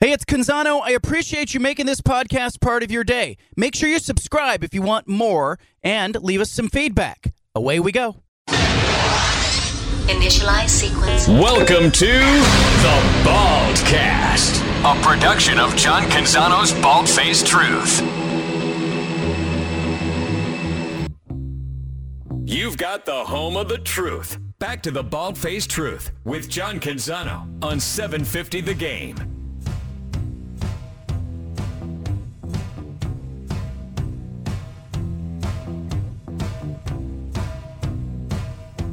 Hey, it's Canzano. I appreciate you making this podcast part of your day. Make sure you subscribe if you want more and leave us some feedback. Away we go. Initialize sequence. Welcome to the Baldcast, a production of John Canzano's Bald Faced Truth. You've got the home of the truth. Back to the Bald Faced Truth with John Canzano on 750 The Game.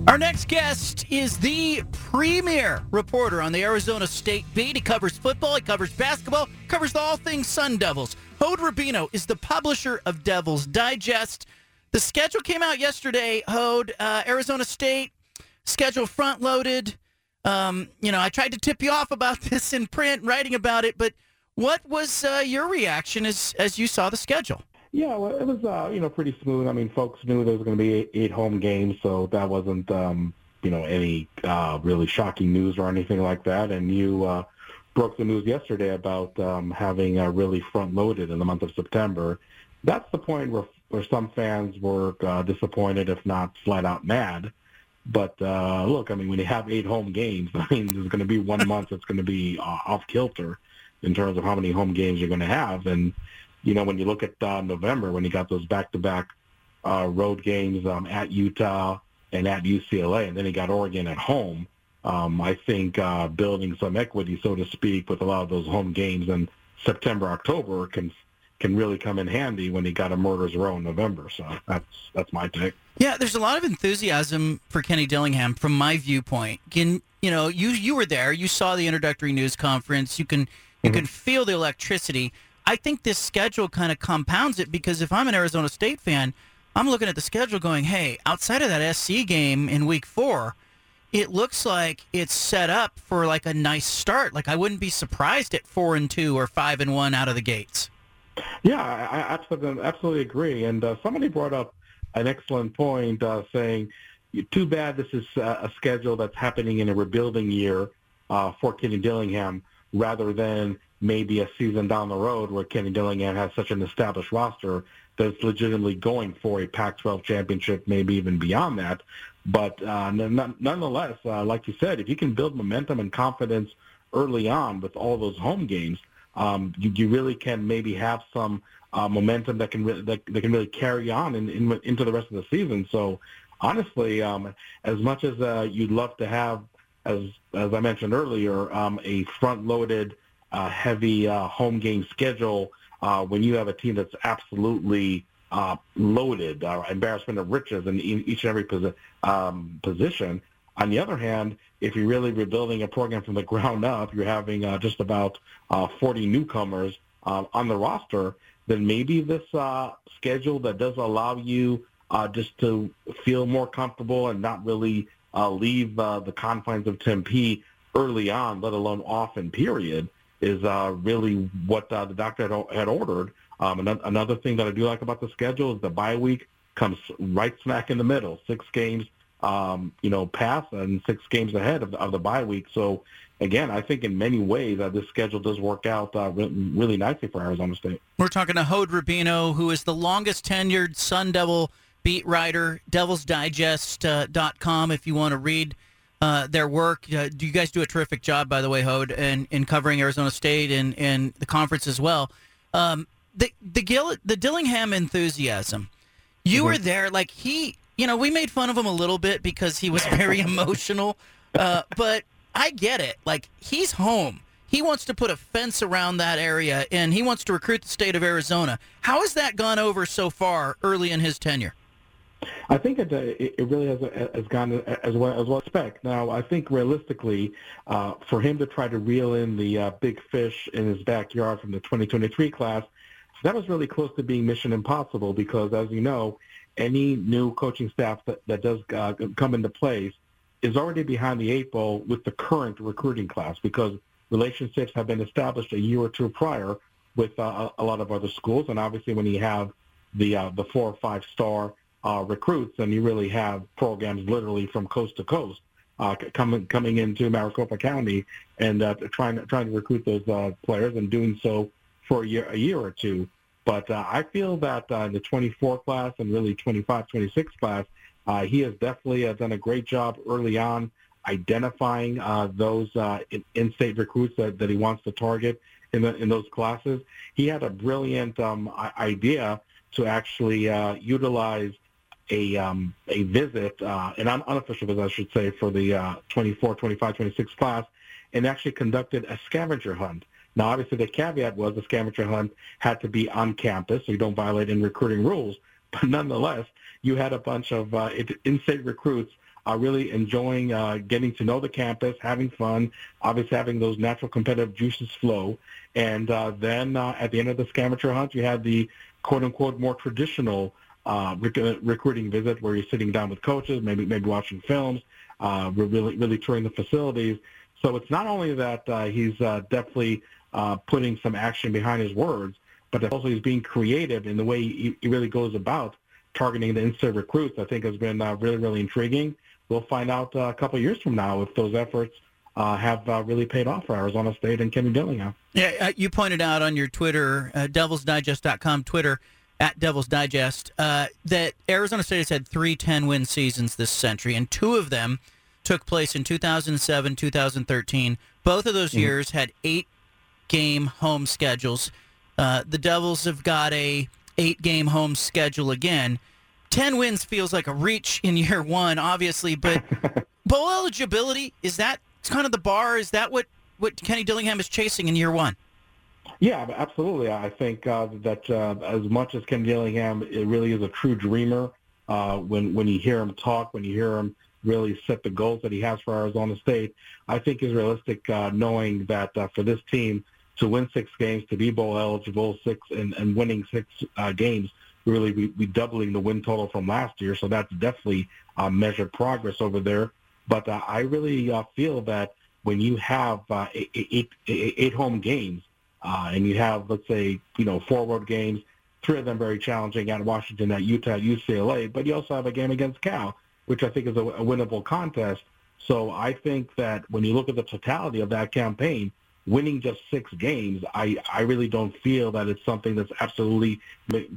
Our next guest is the premier reporter on the Arizona State beat. He covers football, he covers basketball, covers all things Sun Devils. Hod Rabino is the publisher of Devils Digest. The schedule came out yesterday, Hod. Uh, Arizona State schedule front loaded. Um, you know, I tried to tip you off about this in print, writing about it, but what was uh, your reaction as as you saw the schedule? Yeah, well, it was uh, you know pretty smooth. I mean, folks knew there was going to be eight, home games, so that wasn't um, you know any uh, really shocking news or anything like that. And you uh, broke the news yesterday about um, having uh, really front loaded in the month of September. That's the point where where some fans were uh, disappointed, if not flat out mad. But uh, look, I mean, when you have eight home games, I mean, there's going to be one month that's going to be uh, off kilter in terms of how many home games you're going to have, and you know, when you look at uh, November, when you got those back-to-back uh, road games um, at Utah and at UCLA, and then he got Oregon at home, um, I think uh, building some equity, so to speak, with a lot of those home games in September, October can can really come in handy when he got a murders row in November. So that's that's my take. Yeah, there's a lot of enthusiasm for Kenny Dillingham from my viewpoint. Can you know you you were there, you saw the introductory news conference, you can you mm-hmm. can feel the electricity. I think this schedule kind of compounds it because if I'm an Arizona State fan, I'm looking at the schedule going, hey, outside of that SC game in week four, it looks like it's set up for like a nice start. Like I wouldn't be surprised at four and two or five and one out of the gates. Yeah, I, absolutely, absolutely agree. And uh, somebody brought up an excellent point, uh, saying, "Too bad this is uh, a schedule that's happening in a rebuilding year uh, for Kenny Dillingham, rather than maybe a season down the road where Kenny Dillingham has such an established roster that's legitimately going for a Pac-12 championship, maybe even beyond that. But uh, n- nonetheless, uh, like you said, if you can build momentum and confidence early on with all those home games, um, you, you really can maybe have some uh, momentum that can re- that, that can really carry on in, in, into the rest of the season. So honestly, um, as much as uh, you'd love to have, as as I mentioned earlier, um, a front-loaded uh, heavy uh, home game schedule uh, when you have a team that's absolutely uh, loaded, uh, embarrassment of riches in each and every posi- um, position. On the other hand, if you're really rebuilding a program from the ground up, you're having just about uh, 40 newcomers uh, on the roster, then maybe this schedule that does allow you just to feel more comfortable and not really leave the confines of Tempe early on, let alone often, period, is uh, really what uh, the doctor had, had ordered. Um, another thing that I do like about the schedule is the bye week comes right smack in the middle, six games, um, you know, pass and six games ahead of the, of the bye week. So again, I think in many ways uh, this schedule does work out uh, re- really nicely for Arizona State. We're talking to Hod Rabino, who is the longest tenured Sun Devil beat writer, DevilsDigest.com, uh, if you want to read uh, their work. Uh, do you guys do a terrific job, by the way, Hod, in, in covering Arizona State and, and the conference as well. Um, the the Gill, the Dillingham enthusiasm. You mm-hmm. were there, like he. You know, we made fun of him a little bit because he was very emotional, uh, but I get it. Like he's home. He wants to put a fence around that area, and he wants to recruit the state of Arizona. How has that gone over so far early in his tenure? I think it, it really has, has gone as well as well expect. Now, I think realistically, uh, for him to try to reel in the uh, big fish in his backyard from the 2023 class, that was really close to being mission impossible because, as you know, any new coaching staff that, that does uh, come into place is already behind the eight ball with the current recruiting class because relationships have been established a year or two prior with uh, a lot of other schools, and obviously when you have the uh, the four or five star uh, recruits, and you really have programs literally from coast to coast. uh, coming coming into Maricopa County and uh, trying trying to recruit those uh, players and doing so for a year a year or two. But uh, I feel that uh, in the 24 class and really 25, 26 class, uh, he has definitely uh, done a great job early on identifying uh, those uh, in-state recruits that, that he wants to target in, the, in those classes. He had a brilliant um, idea to actually uh, utilize a um, a visit, uh, an unofficial visit, I should say, for the uh, 24, 25, 26 class, and actually conducted a scavenger hunt. Now, obviously, the caveat was the scavenger hunt had to be on campus, so you don't violate any recruiting rules. But nonetheless, you had a bunch of uh, in-state recruits uh, really enjoying uh, getting to know the campus, having fun, obviously having those natural competitive juices flow. And uh, then uh, at the end of the scavenger hunt, you had the quote-unquote more traditional uh, rec- recruiting visit where you're sitting down with coaches, maybe maybe watching films, uh, really really touring the facilities. So it's not only that uh, he's uh, definitely uh, putting some action behind his words, but also he's being creative in the way he, he really goes about targeting the in-state recruits. I think has been uh, really really intriguing. We'll find out uh, a couple years from now if those efforts uh, have uh, really paid off for Arizona State and Kenny Dillingham. Yeah, uh, you pointed out on your Twitter, uh, DevilsDigest.com Twitter, at Devil's Digest, uh, that Arizona State has had three 10-win seasons this century, and two of them took place in 2007, 2013. Both of those mm-hmm. years had eight-game home schedules. Uh, the Devils have got a eight-game home schedule again. Ten wins feels like a reach in year one, obviously, but bowl eligibility is that kind of the bar? Is that what what Kenny Dillingham is chasing in year one? Yeah, absolutely. I think uh, that uh, as much as Ken Dillingham, it really is a true dreamer. Uh, when when you hear him talk, when you hear him really set the goals that he has for Arizona State, I think is realistic. Uh, knowing that uh, for this team to win six games, to be bowl eligible, six and, and winning six uh, games, really be, be doubling the win total from last year. So that's definitely measured progress over there. But I really feel that when you have eight, eight, eight home games uh, and you have, let's say, you know, four road games, three of them very challenging at Washington, at Utah, UCLA, but you also have a game against Cal, which I think is a, a winnable contest. So I think that when you look at the totality of that campaign, winning just six games, I, I really don't feel that it's something that's absolutely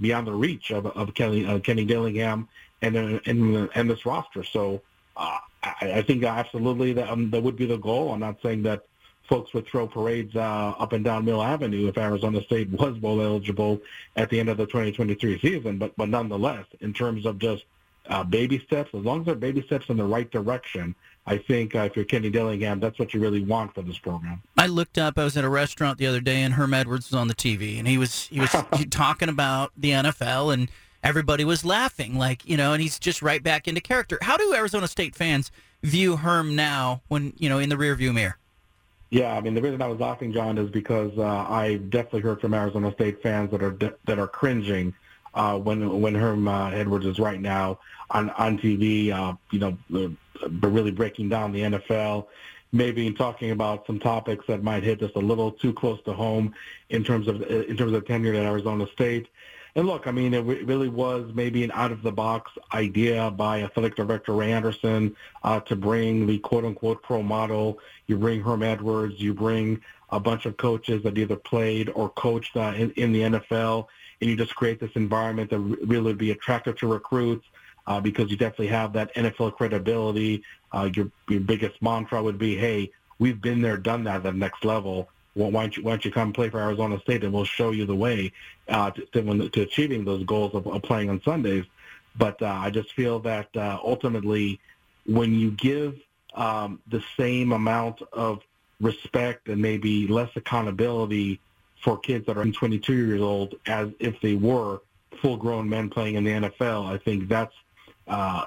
beyond the reach of, of Kenny, uh, Kenny Dillingham and, and, and this roster. So uh, I, I think absolutely that, um, that would be the goal. I'm not saying that folks would throw parades uh, up and down Mill Avenue if Arizona State was bowl eligible at the end of the 2023 season. But but nonetheless, in terms of just uh, baby steps, as long as they're baby steps in the right direction, I think uh, if you're Kenny Dillingham, that's what you really want for this program. I looked up. I was at a restaurant the other day, and Herm Edwards was on the TV, and he was he was talking about the NFL, and everybody was laughing, like you know, and he's just right back into character. How do Arizona State fans view Herm now, when you know in the rearview mirror? Yeah, I mean the reason I was laughing, John, is because uh, I definitely heard from Arizona State fans that are de- that are cringing uh, when when Herm uh, Edwards is right now on on TV, uh, you know, but really breaking down the NFL, maybe talking about some topics that might hit just a little too close to home in terms of in terms of tenure at Arizona State. And look, I mean, it really was maybe an out-of-the-box idea by athletic director Ray Anderson uh, to bring the quote-unquote pro model. You bring Herm Edwards, you bring a bunch of coaches that either played or coached uh, in, in the NFL, and you just create this environment that really would be attractive to recruits uh, because you definitely have that NFL credibility. Uh, your, your biggest mantra would be, hey, we've been there, done that at the next level why don't you why don't you come play for Arizona State and we'll show you the way uh, to, to, to achieving those goals of, of playing on Sundays. But uh, I just feel that uh, ultimately, when you give um, the same amount of respect and maybe less accountability for kids that are 22 years old as if they were full-grown men playing in the NFL, I think that's uh,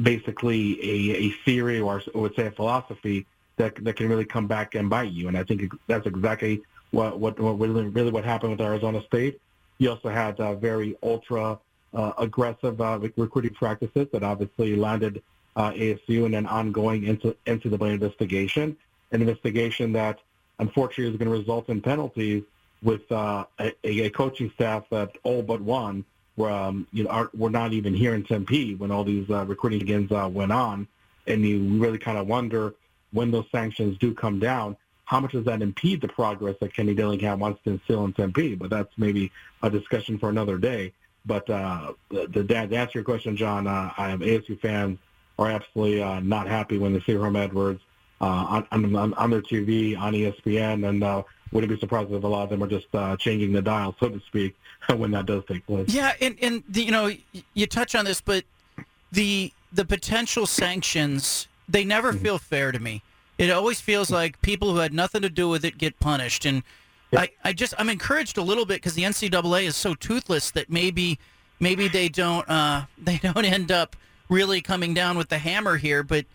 basically a, a theory or I would say a philosophy that that can really come back and bite you. And I think that's exactly what what, what really, really what happened with Arizona State. You also had uh, very ultra uh, aggressive uh, recruiting practices that obviously landed uh, ASU in an ongoing into the investigation, an investigation that unfortunately is going to result in penalties with uh, a, a coaching staff that all but one were um, you know are, were not even here in Tempe when all these uh, recruiting games uh, went on and you really kind of wonder when those sanctions do come down, how much does that impede the progress that Kenny Dillingham wants to instill in Tempe? But that's maybe a discussion for another day. But uh, the, the, to answer your question, John, uh, I am ASU fans are absolutely uh, not happy when they see Herm Edwards uh, on, on, on their TV on ESPN, and uh, wouldn't be surprised if a lot of them are just uh, changing the dial, so to speak, when that does take place. Yeah, and and the, you know you touch on this, but the the potential sanctions they never mm-hmm. feel fair to me. It always feels like people who had nothing to do with it get punished, and I, I just I'm encouraged a little bit because the NCAA is so toothless that maybe maybe they don't uh, they don't end up really coming down with the hammer here. But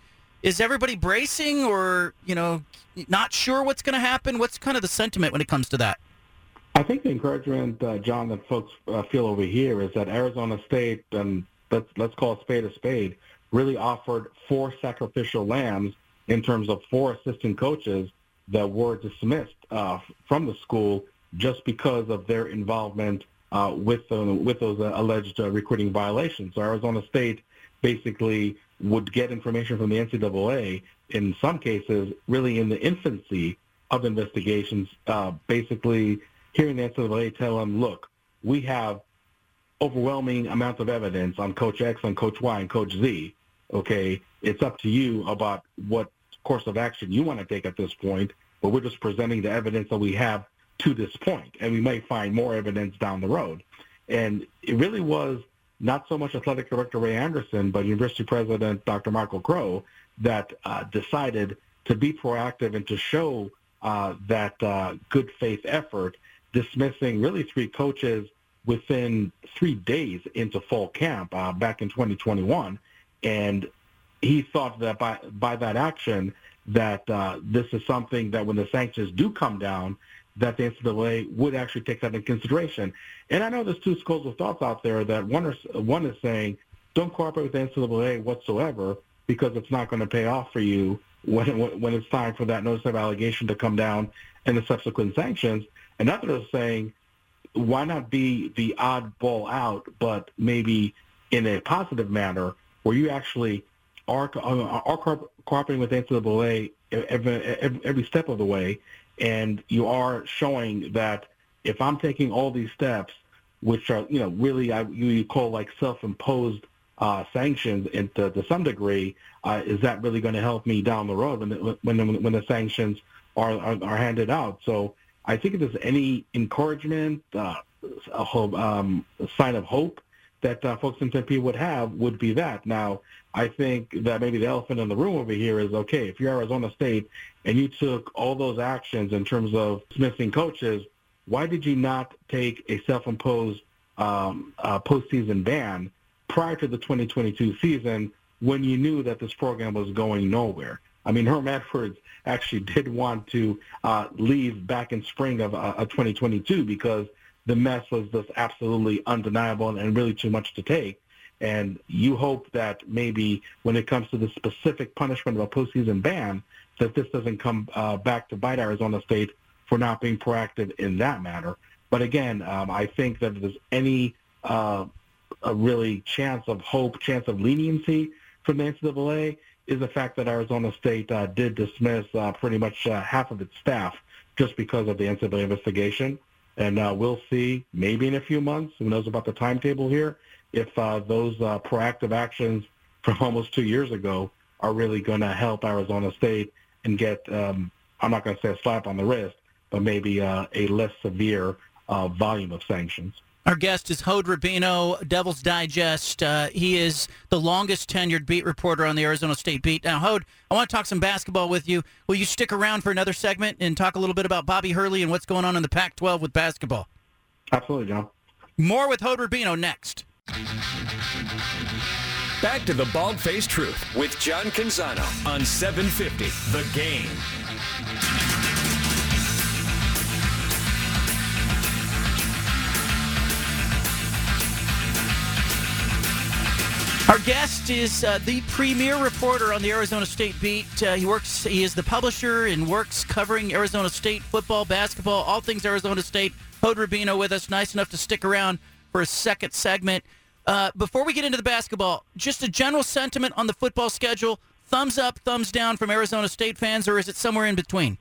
is everybody bracing or you know not sure what's going to happen? What's kind of the sentiment when it comes to that? I think the encouragement, uh, John, that folks uh, feel over here is that Arizona State and let's let's call a spade a spade really offered four sacrificial lambs in terms of four assistant coaches that were dismissed uh, from the school just because of their involvement uh, with uh, with those alleged uh, recruiting violations. So Arizona State basically would get information from the NCAA in some cases, really in the infancy of investigations, uh, basically hearing the NCAA tell them, look, we have overwhelming amounts of evidence on Coach X, on Coach Y, and Coach Z. Okay, it's up to you about what course of action you want to take at this point, but we're just presenting the evidence that we have to this point, and we may find more evidence down the road. And it really was not so much athletic director Ray Anderson, but University President Dr. Michael Crow that uh, decided to be proactive and to show uh, that uh, good faith effort, dismissing really three coaches within three days into fall camp uh, back in 2021. And he thought that by by that action that uh, this is something that when the sanctions do come down, that the NCAA would actually take that into consideration. And I know there's two schools of thoughts out there that one is one is saying don't cooperate with the NCAA whatsoever because it's not going to pay off for you when when it's time for that notice of allegation to come down and the subsequent sanctions. And Another is saying why not be the oddball out, but maybe in a positive manner where you actually are, are cooperating with NCAA every, every, step of the way, and you are showing that if I'm taking all these steps, which are you know really I, you call like self-imposed uh, sanctions into, to some degree, uh, is that really going to help me down the road when the, when the, when the sanctions are, are, are handed out? So I think if there's any encouragement, uh, a, hope, um, a sign of hope that uh, folks in Tempe would have would be that. Now, I think that maybe the elephant in the room over here is okay. If you're Arizona State and you took all those actions in terms of dismissing coaches, why did you not take a self-imposed um, uh, postseason ban prior to the 2022 season when you knew that this program was going nowhere? I mean, Herm Edwards actually did want to uh, leave back in spring of, uh, of 2022 because the mess was just absolutely undeniable and really too much to take. And you hope that maybe when it comes to the specific punishment of a postseason ban, that this doesn't come uh, back to bite Arizona State for not being proactive in that matter. But again, um, I think that if there's any uh, really chance of hope, chance of leniency from the NCAA, is the fact that Arizona State uh, did dismiss uh, pretty much uh, half of its staff just because of the NCAA investigation. And uh, we'll see maybe in a few months, who knows about the timetable here, if uh, those uh, proactive actions from almost two years ago are really going to help Arizona State and get, um, I'm not going to say a slap on the wrist, but maybe a less severe volume of sanctions. Our guest is Hod Rabino, Devil's Digest. Uh, he is the longest tenured beat reporter on the Arizona State beat. Now, Hod, I want to talk some basketball with you. Will you stick around for another segment and talk a little bit about Bobby Hurley and what's going on in the Pac-12 with basketball? Absolutely, John. More with Hod Rabino next. Back to the Bald Faced Truth with John Canzano on 750 The Game. Our guest is uh, the premier reporter on the Arizona State beat. Uh, he works. He is the publisher and works covering Arizona State football, basketball, all things Arizona State. Hod Rabino with us. Nice enough to stick around for a second segment. Uh, before we get into the basketball, just a general sentiment on the football schedule. thumbs up, thumbs down from Arizona State fans, or is it somewhere in between?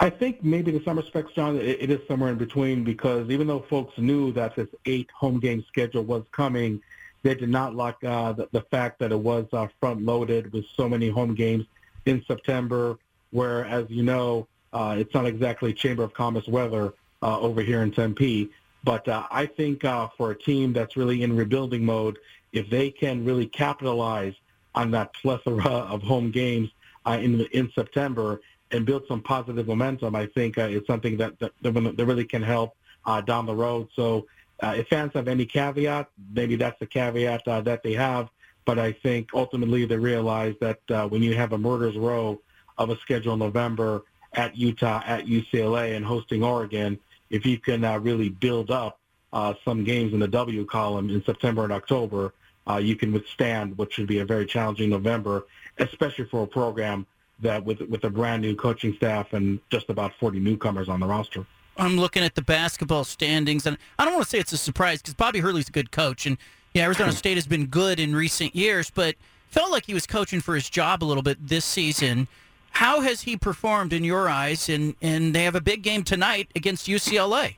I think maybe to some respects, John, it, it is somewhere in between because even though folks knew that this eight home game schedule was coming, they did not like uh, the, the fact that it was uh, front loaded with so many home games in September, where, as you know, uh, it's not exactly Chamber of Commerce weather uh, over here in Tempe. But uh, I think uh, for a team that's really in rebuilding mode, if they can really capitalize on that plethora of home games uh, in in September and build some positive momentum, I think uh, it's something that, that, that really can help uh, down the road. So uh, if fans have any caveat, maybe that's the caveat uh, that they have. But I think ultimately they realize that uh, when you have a murder's row of a schedule in November at Utah, at UCLA, and hosting Oregon, if you can uh, really build up uh, some games in the W column in September and October, uh, you can withstand what should be a very challenging November, especially for a program that with with a brand new coaching staff and just about 40 newcomers on the roster. I'm looking at the basketball standings, and I don't want to say it's a surprise because Bobby Hurley's a good coach, and yeah, Arizona State has been good in recent years, but felt like he was coaching for his job a little bit this season. How has he performed in your eyes? And and they have a big game tonight against UCLA.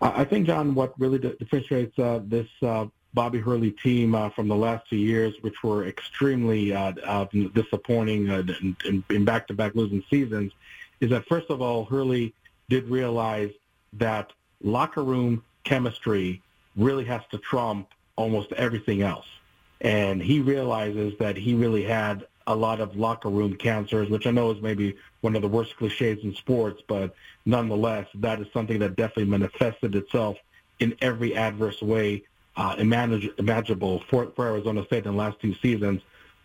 I think, John, what really differentiates uh, this uh, Bobby Hurley team uh, from the last two years, which were extremely uh, uh, disappointing uh, in, in back-to-back losing seasons, is that first of all, Hurley did realize that locker room chemistry really has to trump almost everything else. And he realizes that he really had a lot of locker room cancers, which I know is maybe one of the worst cliches in sports, but nonetheless, that is something that definitely manifested itself in every adverse way uh, imaginable for, for Arizona State in the last two seasons.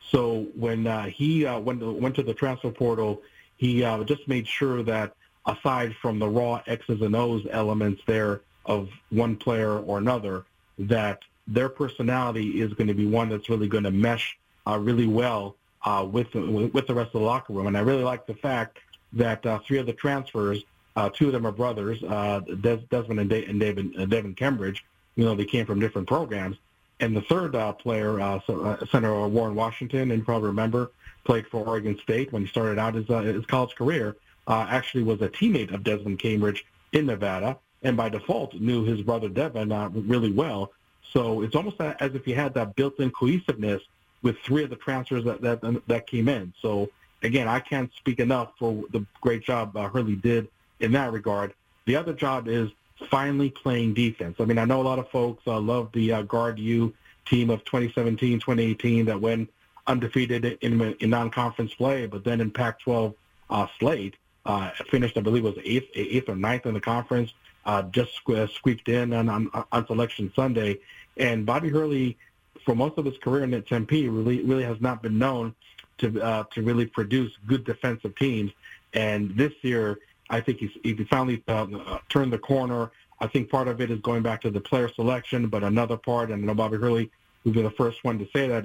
So when uh, he uh, went, went to the transfer portal, he uh, just made sure that aside from the raw X's and O's elements there of one player or another, that their personality is going to be one that's really going to mesh uh, really well uh, with with the rest of the locker room. And I really like the fact that uh, three of the transfers, uh, two of them are brothers, uh, Des- Desmond and, and David uh, Devan Cambridge, you know, they came from different programs. And the third player, so, Senator Warren Washington, and you probably remember, played for Oregon State when he started out his, his college career, uh, actually was a teammate of Desmond Cambridge in Nevada, and by default knew his brother Devan uh, really well. So it's almost as if he had that built-in cohesiveness with three of the transfers that that, that came in. So again, I can't speak enough for the great job uh, Hurley did in that regard. The other job is finally playing defense. I mean, I know a lot of folks uh, love the uh, Guard U team of 2017, 2018 that went undefeated in, in non-conference play, but then in Pac-12 uh, slate uh, finished, I believe, was eighth, eighth or ninth in the conference. Uh, just squeaked in on, on, on Selection Sunday, and Bobby Hurley, for most of his career in Tempe, really really has not been known to uh, to really produce good defensive teams. And this year, I think he's he finally uh, turned the corner. I think part of it is going back to the player selection, but another part, and I know Bobby Hurley would be the first one to say that,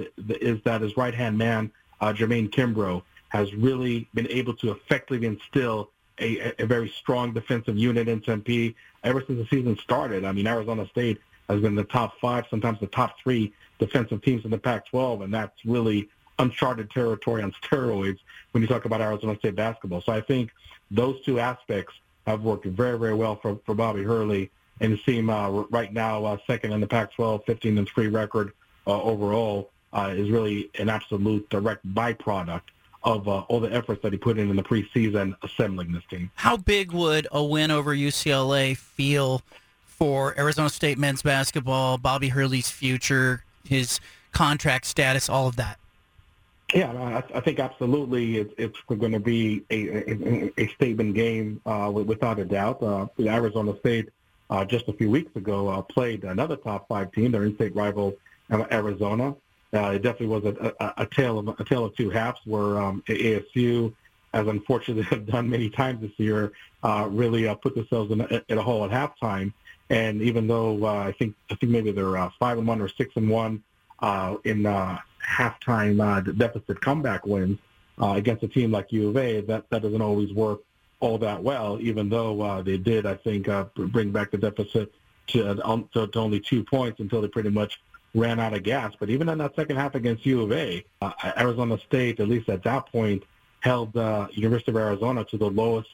is that his right-hand man, uh, Jermaine Kimbrough, has really been able to effectively instill a, a very strong defensive unit in Tempe ever since the season started. I mean, Arizona State has been the top five, sometimes the top three defensive teams in the Pac-12, and that's really uncharted territory on steroids when you talk about Arizona State basketball. So I think those two aspects have worked very, very well for, for Bobby Hurley and his team uh, right now uh, second in the Pac-12, 15 and three record uh, overall uh, is really an absolute direct byproduct of uh, all the efforts that he put in in the preseason assembling this team. How big would a win over UCLA feel for Arizona State men's basketball, Bobby Hurley's future, his contract status, all of that? Yeah, I, I think absolutely it's, it's going to be a, a, a statement game uh, without a doubt. Uh, Arizona State uh, just a few weeks ago uh, played another top five team, their in-state rival Arizona. Uh, it definitely was a, a, a tale of a tale of two halves, where um, ASU, as unfortunately have done many times this year, uh, really uh, put themselves in a, in a hole at halftime. And even though uh, I think I think maybe they're uh, five and one or six and one uh, in halftime deficit comeback wins against a team like U of A, that, that doesn't always work all that well, even though they did, I think, bring back the deficit to, um, to, to only two points until they pretty much ran out of gas. But even in that second half against U of A, uh, Arizona State, at least at that point, held uh, University of Arizona to the lowest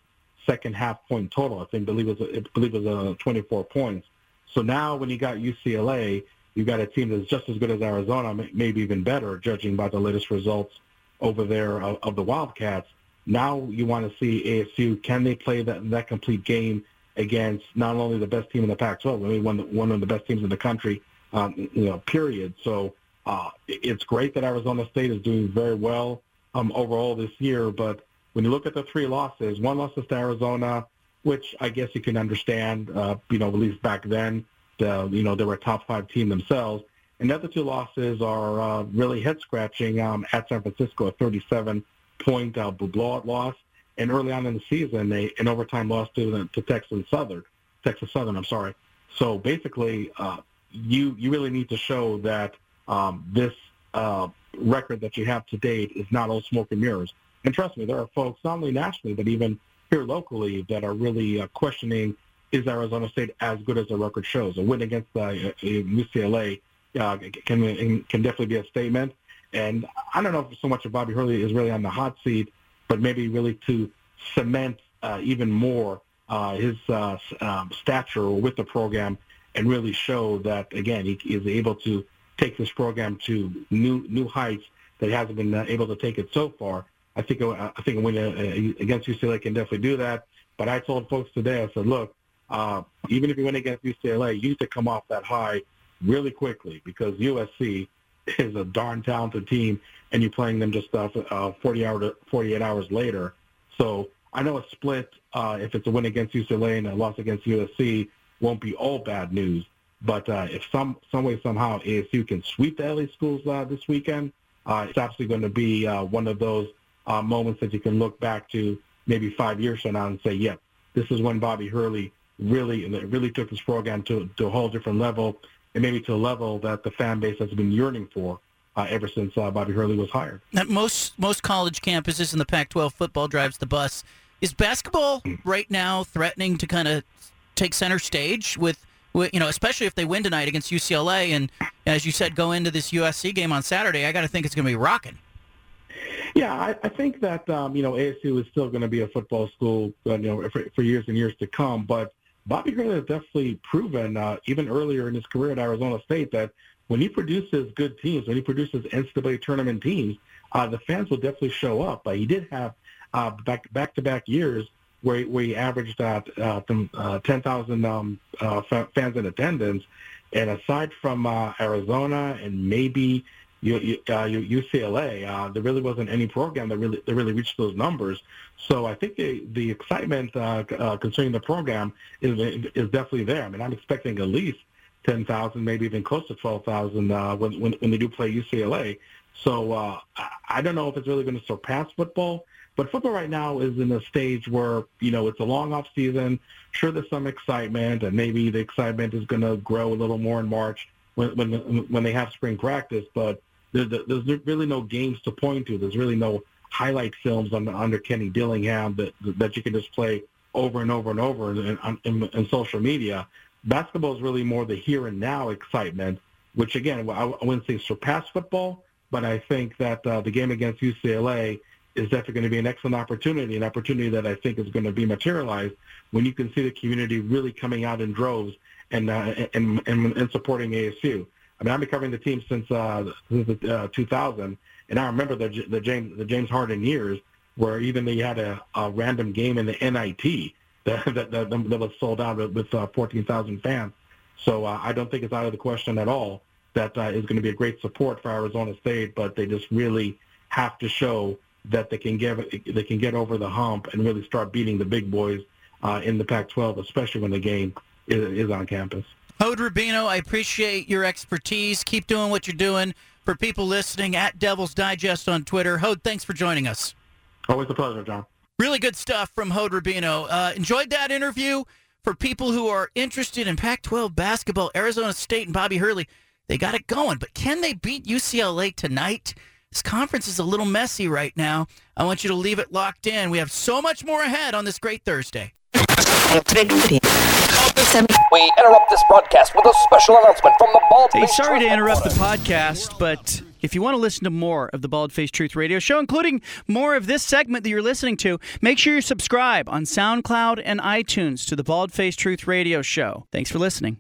second half point total. I think believe it was I believe it was uh, 24 points. So now when you got UCLA, you got a team that's just as good as Arizona, maybe even better, judging by the latest results over there of, of the Wildcats. Now you want to see ASU can they play that that complete game against not only the best team in the Pac-12, I one one of the best teams in the country, um, you know, period. So uh, it's great that Arizona State is doing very well um, overall this year, but when you look at the three losses, one loss is to Arizona, which I guess you can understand, uh, you know, at least back then, the, you know, they were a top five team themselves. And the other two losses are uh, really head-scratching um, at San Francisco, a 37-point uh, blowout loss, and early on in the season, they an overtime loss to to Texas Southern, Texas Southern. I'm sorry. So basically, uh, you you really need to show that um, this uh, record that you have to date is not all smoke and mirrors. And trust me, there are folks not only nationally but even here locally that are really uh, questioning is Arizona State as good as the record shows. A win against uh, UCLA uh, can can definitely be a statement. And I don't know if so much of Bobby Hurley is really on the hot seat, but maybe really to cement uh, even more uh, his uh, um, stature with the program and really show that again he is able to take this program to new new heights that he hasn't been uh, able to take it so far. I think uh, I think a win uh, against UCLA can definitely do that. But I told folks today, I said, look, uh, even if you win against UCLA, you need to come off that high really quickly because USC is a darn talented team, and you're playing them just uh, uh, 40 hour to 48 hours later. So I know a split, uh, if it's a win against UCLA and a loss against USC, won't be all bad news. But uh, if some some way somehow ASU can sweep the LA schools uh, this weekend, uh, it's absolutely going to be uh, one of those uh, moments that you can look back to maybe five years from now and say, "Yep, yeah, this is when Bobby Hurley really really took his program to, to a whole different level, and maybe to a level that the fan base has been yearning for uh, ever since uh, Bobby Hurley was hired." At most most college campuses in the Pac-12, football drives the bus. Is basketball right now threatening to kind of take center stage with? you know, especially if they win tonight against UCLA, and as you said, go into this USC game on Saturday, I got to think it's going to be rocking. Yeah, I, I think that um, you know ASU is still going to be a football school, uh, you know, for, for years and years to come. But Bobby Hurley has definitely proven, uh, even earlier in his career at Arizona State, that when he produces good teams, when he produces NCAA tournament teams, uh, the fans will definitely show up. Uh, he did have uh, back back to back years where he averaged uh, uh, uh, 10,000 um, uh, fans in attendance. And aside from uh, Arizona and maybe UCLA, uh, there really wasn't any program that really that really reached those numbers. So I think the, the excitement uh, uh, concerning the program is is definitely there. I mean, I'm expecting at least 10,000, maybe even close to 12,000 uh, when, when when they do play UCLA. So uh, I don't know if it's really going to surpass football, but football right now is in a stage where, you know, it's a long off season. Sure, there's some excitement, and maybe the excitement is going to grow a little more in March when when when they have spring practice. But there's, there's really no games to point to. There's really no highlight films under, under Kenny Dillingham that that you can just play over and over and over in, in, in social media. Basketball is really more the here and now excitement, which again I wouldn't say surpass football, but I think that uh, the game against UCLA is definitely going to be an excellent opportunity, an opportunity that I think is going to be materialized when you can see the community really coming out in droves and uh, and, and, and supporting ASU. I mean, I've been covering the team since uh, since uh, 2000, and I remember the the James the James Harden years where even they had a, a random game in the NIT that that, that, that was sold out with uh, 14,000 fans. So uh, I don't think it's out of the question at all that uh, is going to be a great support for Arizona State, but they just really have to show that they can get they can get over the hump and really start beating the big boys uh, in the Pac-12, especially when the game is, is on campus. Hod Rabino, I appreciate your expertise. Keep doing what you're doing. For people listening, at Devil's Digest on Twitter. Hod, thanks for joining us. Always a pleasure, John. Really good stuff from Hod Rabino. Uh, enjoyed that interview. For people who are interested in Pac-12 basketball, Arizona State and Bobby Hurley, they got it going. But can they beat UCLA tonight? This conference is a little messy right now. I want you to leave it locked in. We have so much more ahead on this great Thursday. We interrupt this broadcast with a special announcement from the Bald Hey, Faced sorry to Truth interrupt the podcast, but if you want to listen to more of the Bald Face Truth Radio Show, including more of this segment that you're listening to, make sure you subscribe on SoundCloud and iTunes to the Bald Face Truth Radio Show. Thanks for listening.